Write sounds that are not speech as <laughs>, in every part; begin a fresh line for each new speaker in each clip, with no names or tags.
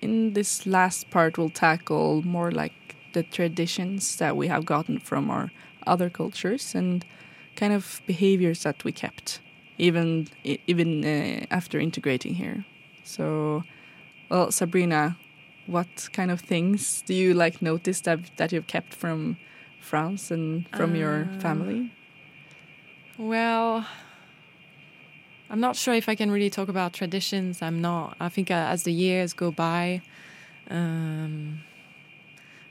in this last part, we'll tackle more like the traditions that we have gotten from our other cultures and kind of behaviors that we kept, even even uh, after integrating here. So, well, Sabrina, what kind of things do you like notice that that you've kept from France and from uh, your family?
Well, I'm not sure if I can really talk about traditions. I'm not. I think uh, as the years go by, um,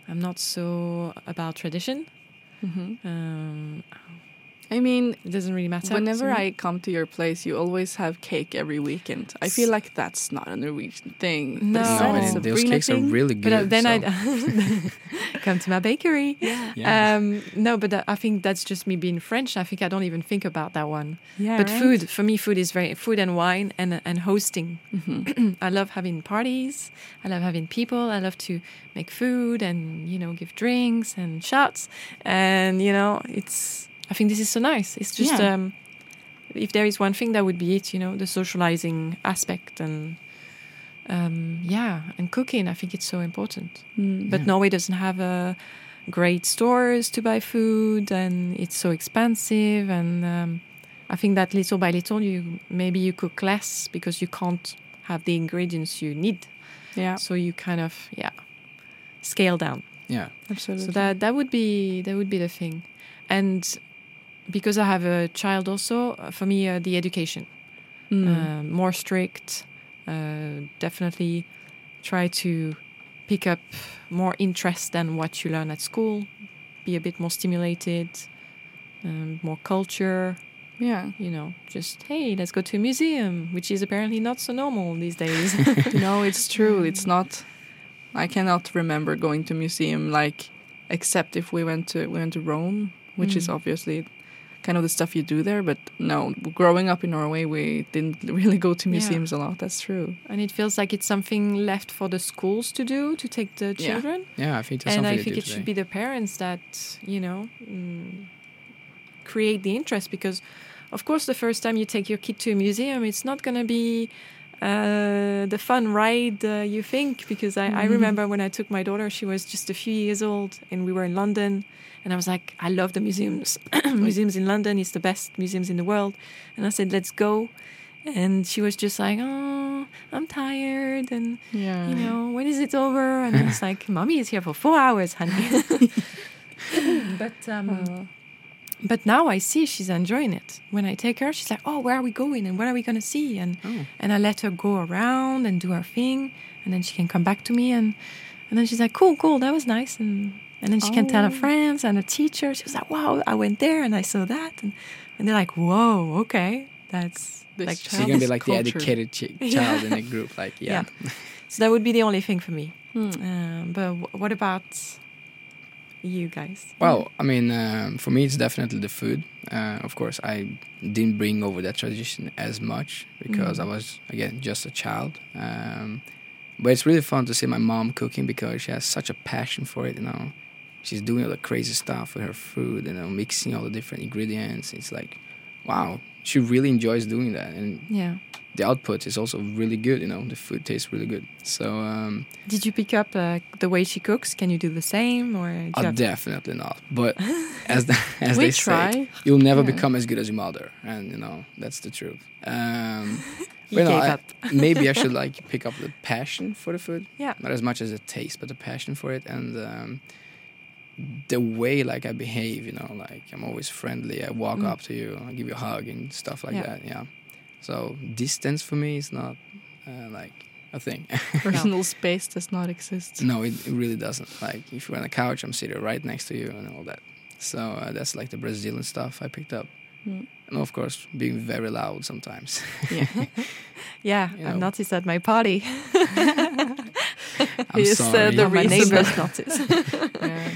I'm not so about tradition. Mm -hmm. um,
I mean,
it doesn't really matter.
Whenever I come to your place, you always have cake every weekend. I feel like that's not a Norwegian thing.
No,
no those cakes thing. are really good. But uh,
then so. I <laughs> come to my bakery. Yeah. yeah. Um, no, but uh, I think that's just me being French. I think I don't even think about that one. Yeah. But right? food for me, food is very food and wine and and hosting. Mm -hmm. <clears throat> I love having parties. I love having people. I love to make food and you know give drinks and shots and you know it's I think this is so nice. It's just yeah. um, if there is one thing that would be it, you know, the socializing aspect and um, yeah, and cooking. I think it's so important. Mm, but yeah. Norway doesn't have a great stores to buy food, and it's so expensive. And um, I think that little by little, you maybe you cook less because you can't have the ingredients you need. Yeah. So you kind of yeah scale down.
Yeah,
absolutely.
So that that would be that would be the thing, and because I have a child also, uh, for me, uh, the education. Mm. Uh, more strict, uh, definitely try to pick up more interest than what you learn at school, be a bit more stimulated, um, more culture.
Yeah.
You know, just, hey, let's go to a museum, which is apparently not so normal these days. <laughs>
no, it's <laughs> true. It's not. I cannot remember going to museum like except if we went to we went to Rome, which mm. is obviously kind of the stuff you do there. But no, growing up in Norway, we didn't <laughs> really go to museums yeah. a lot. That's true.
And it feels like it's something left for the schools to do to take the children.
Yeah, yeah I think.
and I think
it
today. should be the parents that you know mm, create the interest because, of course, the first time you take your kid to a museum, it's not going to be. Uh, the fun ride uh, you think because I, mm -hmm. I remember when I took my daughter she was just a few years old and we were in London and I was like, I love the museums. <clears throat> museums in London is the best museums in the world. And I said, let's go. And she was just like, oh, I'm tired. And, yeah. you know, when is it over? And I was <laughs> like, mommy is here for four hours, honey. <laughs> <laughs> but, um, uh. But now I see she's enjoying it. When I take her, she's like, oh, where are we going? And what are we going to see? And, oh. and I let her go around and do her thing. And then she can come back to me. And, and then she's like, cool, cool, that was nice. And and then she oh. can tell her oh. friends and her teacher. She was like, wow, I went there and I saw that. And, and they're like, whoa, okay. That's
this like She's going to be like culture. the educated ch <laughs> child in the group. Like, yeah.
yeah. So that would be the only thing for me. Hmm. Um, but what about you guys?
Well, I mean, um, for me, it's definitely the food. Uh, of course, I didn't bring over that tradition as much because mm. I was, again, just a child. Um, but it's really fun to see my mom cooking because she has such a passion for it, you know she's doing all the crazy stuff with her food and you know, mixing all the different ingredients. It's like, wow, she really enjoys doing that, and
yeah,
the output is also really good. You know, the food tastes really good. So, um,
did you pick up uh, the way she cooks? Can you do the same, or
uh, definitely not? But <laughs> as the, as they try. say, you'll never yeah. become as good as your mother, and you know that's the truth. Um, <laughs>
you know, I, <laughs>
maybe I should like pick up the passion for the food.
Yeah.
Not as much as the taste, but the passion for it, and um, the way like I behave, you know, like I'm always friendly. I walk mm. up to you, I give you a hug and stuff like yeah. that. Yeah. So distance for me is not uh, like a thing. <laughs>
Personal space does not exist.
No, it, it, really doesn't. Like if you're on a couch, I'm sitting right next to you and all that. So uh, that's like the Brazilian stuff I picked up. Mm. And of course, being very loud sometimes.
yeah, <laughs> yeah. You know. I've noticed at my party. <laughs>
I'm sorry. Uh,
the my neighbors notice.
yeah.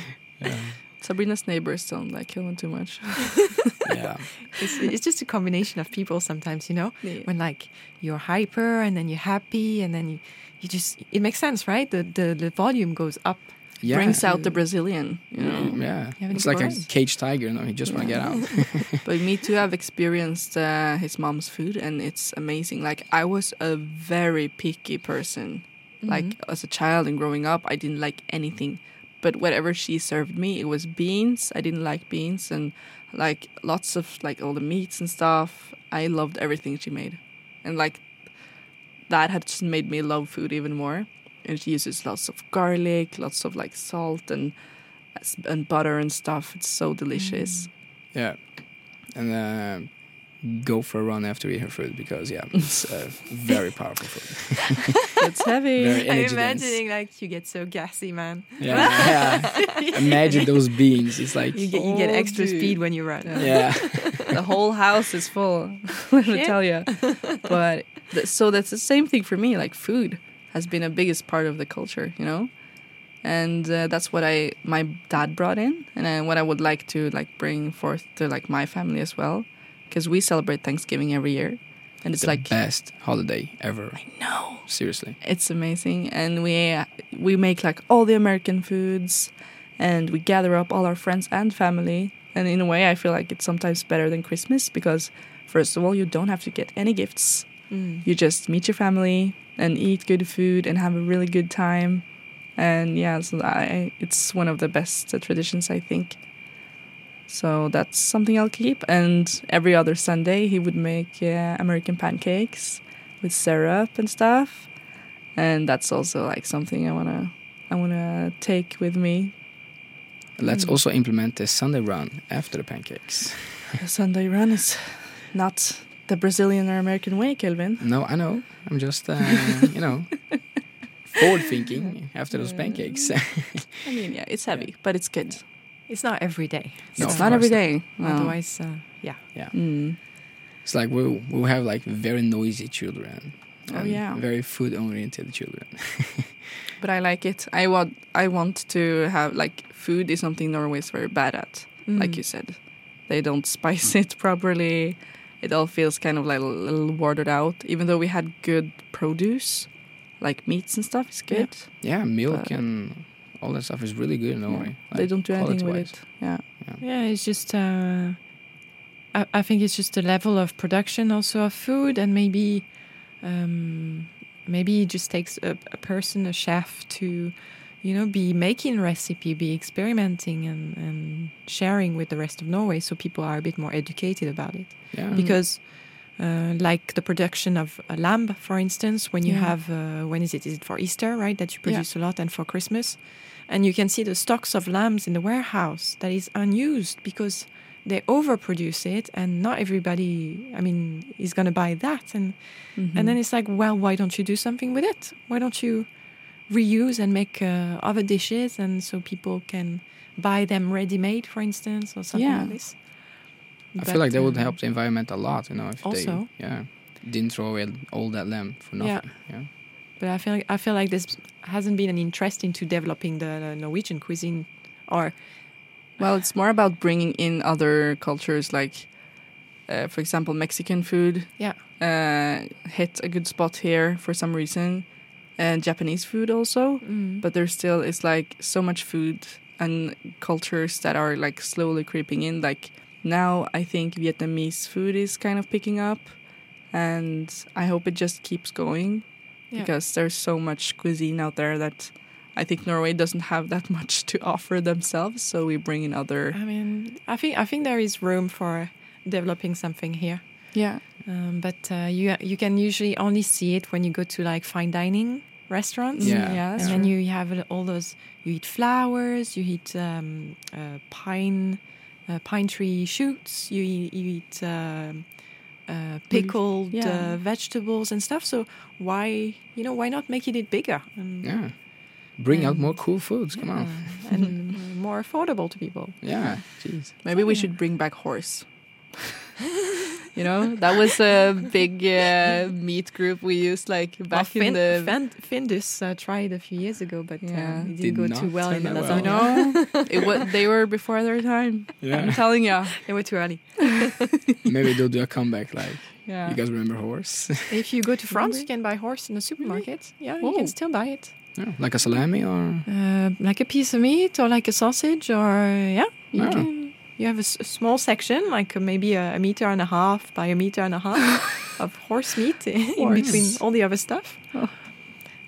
Sabrina's neighbors don't like Helen too much. <laughs>
yeah. <laughs>
It's, it's, just a combination of people sometimes, you know? Yeah. When like you're hyper and then you're happy and then you, you just, it makes sense, right? The, the, the volume goes up.
Yeah. Brings out the Brazilian, you know?
Yeah. It's like a caged tiger, you know? He just yeah. want to get
out. <laughs> but me too, I've experienced uh, his mom's food and it's amazing. Like I was a very picky person Like as a child and growing up, I didn't like anything. But whatever she served me, it was beans. I didn't like beans and like lots of like all the meats and stuff. I loved everything she made. And like that had just made me love food even more. And she uses lots of garlic, lots of like salt and and butter and stuff. It's so delicious.
Yeah, and uh, go for a run after eating eat her food because yeah, it's uh, <laughs> very powerful food.
It's <laughs> heavy.
Very
I'm
energy dense.
imagining like you get so gassy, man.
Yeah, yeah. <laughs> Imagine those beans. It's like
You get you get
Oh,
extra
dude.
speed when you run.
yeah,
the whole house is full. Let me
Yeah.
tell you. But th- so that's the same thing for me. Like food has been a biggest part of the culture, you know, and uh, that's what I my dad brought in, and uh, what I would like to like bring forth to like my family as well, because we celebrate Thanksgiving every year, and it's like
the
like
best holiday ever.
no,
Seriously.
it's amazing, and we uh, we make like all the American foods, and we gather up all our friends and family. And in a way, I feel like it's sometimes better than Christmas because, first of all, you don't have to get any gifts.
Mm.
You just meet your family and eat good food and have a really good time. And yeah, so I, it's one of the best uh, traditions, I think. So that's something I'll keep. And every other Sunday, he would make uh, American pancakes with syrup and stuff. And that's also like something I wanna, I wanna take with me.
Let's
Mm.
also implement the Sunday run after the pancakes.
The Sunday run is not the Brazilian or American way, Kelvin.
No, I know. I'm just, uh, you know, forward thinking after those <laughs> pancakes.
I mean, yeah, it's <laughs> heavy, but it's good.
It's not every day.
No,
it's not every day. course. No.
Otherwise, uh, yeah.
yeah.
Mm.
It's like we'll, we'll have like very noisy children.
Oh, yeah.
Very food oriented children. <laughs>
But I like it. I want. I want to have like food is something Norway is very bad at. Like
Mm.
you said, they don't spice it properly. It all feels kind of like a little watered out. Even though we had good produce, like meats and stuff, is good.
Yeah, milk
But-
and all that stuff is really good in Norway.
they
like,
don't do anything with it. Yeah.
Yeah, it's just. Uh, I, I think it's just the level of production also of food, and maybe, um, maybe it just takes a, a person, a chef, to, you know, be making recipe, be experimenting, and and sharing with the rest of Norway, so people are a bit more educated about it.
Yeah.
Mm.
Because, uh, like the production of a lamb, for instance, when you
Yeah.
have uh, when is it? Is it for Easter, right? That you produce a lot, and for Christmas, and you can see the stocks of lambs in the warehouse that is unused because they overproduce it, and not everybody, I mean, is going to buy that, and
Mm-hmm.
and then it's like, well, why don't you do something with it? Why don't you reuse and make uh, other dishes, and so people can buy them ready-made, for instance, or something
Yeah.
like this.
I
But,
feel like that would
uh,
help the environment a lot, you know, if
Also.
they yeah didn't throw away all that lamb for
Yeah.
nothing. Yeah.
But I feel like, I feel like this hasn't been an interest into developing the, Norwegian cuisine, or
Well, it's more about bringing in other cultures, like, uh, for example, Mexican food.
Yeah.
Uh, hit a good spot here for some reason, and Japanese food also. But there still is like so much food and cultures that are like slowly creeping in. Like now, I think Vietnamese food is kind of picking up, and I hope it just keeps going
Yeah.
because there's so much cuisine out there that I think Norway doesn't have that <laughs> much to offer themselves. So we bring in other.
I mean, I think I think there is room for developing something here.
Yeah.
Um, but uh, you you can usually only see it when you go to like fine dining restaurants.
Yeah.
yeah,
and then you have all those. You eat flowers. You eat um, uh, pine uh, pine tree shoots. You eat, you eat um, uh, pickled
yeah.
uh, vegetables and stuff. So why you know why not make it bigger? And,
Yeah. Bring out more cool foods. Come on.
and <laughs> more affordable to people.
Yeah. Jeez.
Maybe we should bring back horse. <laughs> you know, that was a big uh, meat group we used like back
well,
in the.
Fin- Findus uh, tried a few years ago, but
Yeah.
um, it
Did
didn't go too well in
turn
the
well.
you
lasagna.
know, <laughs> it was, they were before their time.
Yeah.
I'm telling you. <laughs>
they were too early.
Maybe they'll do a comeback. Like
Yeah.
you guys remember horse?
If you go to France, you can buy horse in the supermarket. Yeah, you
Oh.
can still buy it.
yeah. Like a salami or
Uh, like a piece of meat or like a sausage or yeah, you
Oh.
can. You have a, s- a small section, like uh, maybe a, a meter and a half by a meter and a half <laughs> of horse meat in
Horse.
between all the other stuff.
Oh.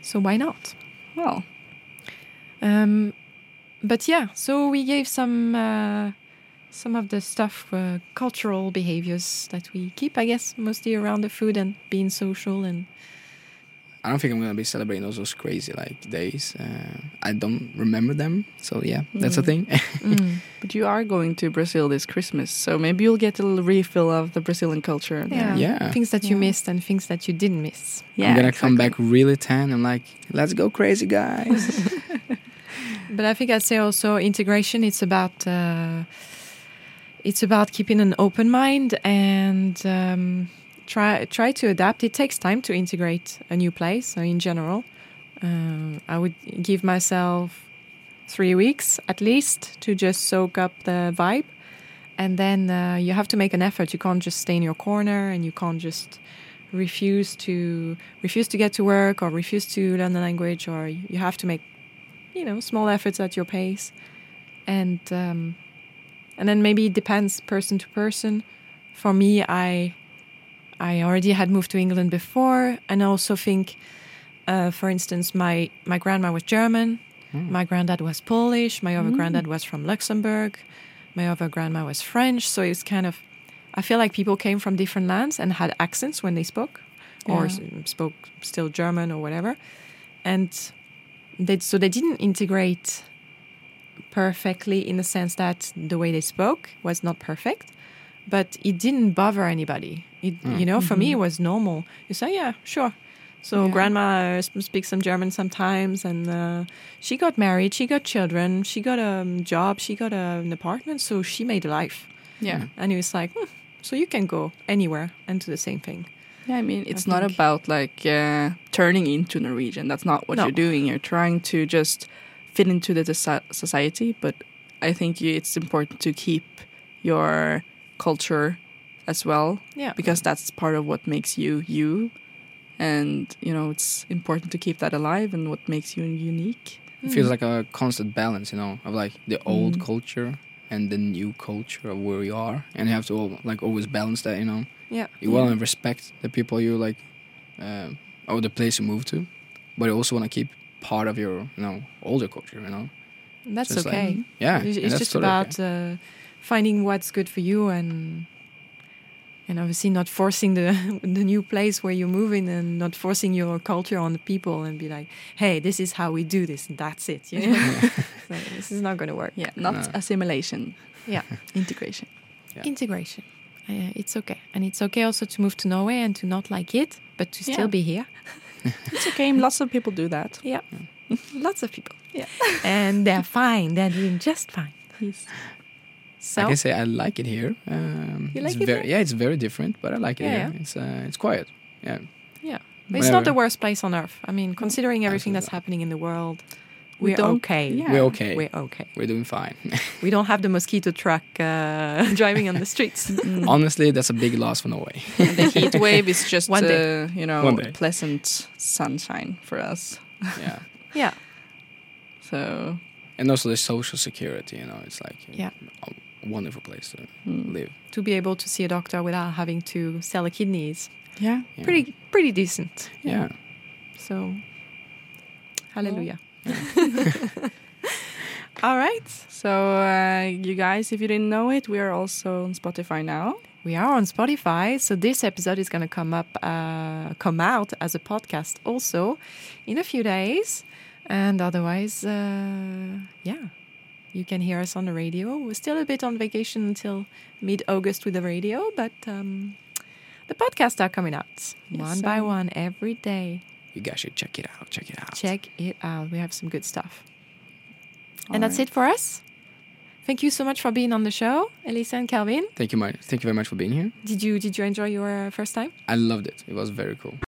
So why not?
Well,
Um, but yeah, so we gave some uh, some of the stuff, uh, cultural behaviors that we keep, I guess, mostly around the food and being social and
I don't think I'm gonna be celebrating those those crazy like days. Uh, I don't remember them, so yeah, that's a
Mm.
thing. <laughs>
Mm.
but you are going to Brazil this Christmas, so maybe you'll get a little refill of the Brazilian culture.
yeah.
Yeah.
things that you
Yeah.
missed and things that you didn't miss.
Yeah,
I'm gonna come back really tan. I'm like, let's go crazy, guys. <laughs>
But I think I'd say also integration. It's about uh, it's about keeping an open mind and um, try try to adapt. It takes time to integrate a new place. So in general, uh, I would give myself three weeks at least to just soak up the vibe, and then uh, you have to make an effort. You can't just stay in your corner, and you can't just refuse to refuse to get to work or refuse to learn the language, or you have to make you know small efforts at your pace and um, and then maybe it depends person to person for me i i already had moved to england before and i also think uh, for instance my my grandma was german
Mm.
my granddad was polish my other
Mm.
granddad was from luxembourg my other grandma was french so it's kind of i feel like people came from different lands and had accents when they spoke or
Yeah.
s- spoke still german or whatever and they, so they didn't integrate perfectly in the sense that the way they spoke was not perfect, but it didn't bother anybody. It,
Mm.
You know, for me,
Mhm.
it was normal. You say, yeah, sure. So
Yeah.
grandma uh, speaks some German sometimes, and uh, she got married, she got children, she got a um, job, she got a, an apartment, so she made a life.
Yeah.
And he was like, hmm, so you can go anywhere and do the same thing.
Yeah, I mean, it's
I
not
think-
about like uh, turning into Norwegian. That's not what
No.
you're doing. You're trying to just fit into the society. But I think you, it's important to keep your culture as well
Yeah.
because that's part of what makes you you. And you know, it's important to keep that alive and what makes you unique.
It feels like a constant balance, you know, of like the old
Mm.
culture and the new culture of where you are, and you have to al- like always balance that, you know.
Yeah.
You want to respect the people you like, um, or the place you move to, but you also want to keep part of your, you know, older culture, you know.
That's
Just like-
okay.
Yeah,
It's, it's
that's
just
totally
about
okay.
uh, finding what's good for you and and obviously not forcing the <laughs> the new place where you're moving and not forcing your culture on the people and be like, hey, this is how we do this and that's it. You know? <laughs> <laughs> so this is not going to work.
Yeah, not
No.
assimilation.
Yeah.
integration.
Yeah.
Integration. Uh, it's okay, and it's okay also to move to Norway and to not like it, but to still
Yeah.
be here.
It's okay. Lots of people do that.
Yeah, lots of people.
Yeah.
and they're fine. They're doing just fine.
Yes.
So
I can say I like it here. Um,
You like it
very? Yeah, it's very different, but I like it
Yeah,
here. It's uh, it's quiet. Yeah,
But it's not the worst place on earth. I mean, considering everything that's happening in the world,
We
we're okay.
yeah.
we're okay.
We're okay.
We're doing fine. <laughs>
We don't have the mosquito truck uh, <laughs> driving on the streets.
Mm. <laughs>
Honestly, that's a big loss for Norway.
The heat wave is just
One day.
uh, you know pleasant sunshine for us.
yeah,
yeah.
So
and also the social security. You know, it's like
Yeah.
a wonderful place to
mm,
live.
To be able to see a doctor without having to sell a kidney
yeah,
Yeah.
pretty pretty decent.
Yeah.
So, hallelujah. <laughs> All right.
So uh, you guys, if you didn't know it, we are also on Spotify now.
We are on Spotify, so this episode is going to come up, uh, come out as a podcast also in a few days. And otherwise, uh, yeah, you can hear us on the radio. We're still a bit on vacation until mid August with the radio, but um, the podcasts are coming out
Yes,
one by one every day.
You guys should check it out. Check it out.
Check it out. We have some good stuff.
All
and that's
right.
it for us. Thank you so much for being on the show, Elisa and Kelvin.
Thank you, much. Thank you very much for being here.
Did you did you enjoy your uh, first time?
I loved it. It was very cool.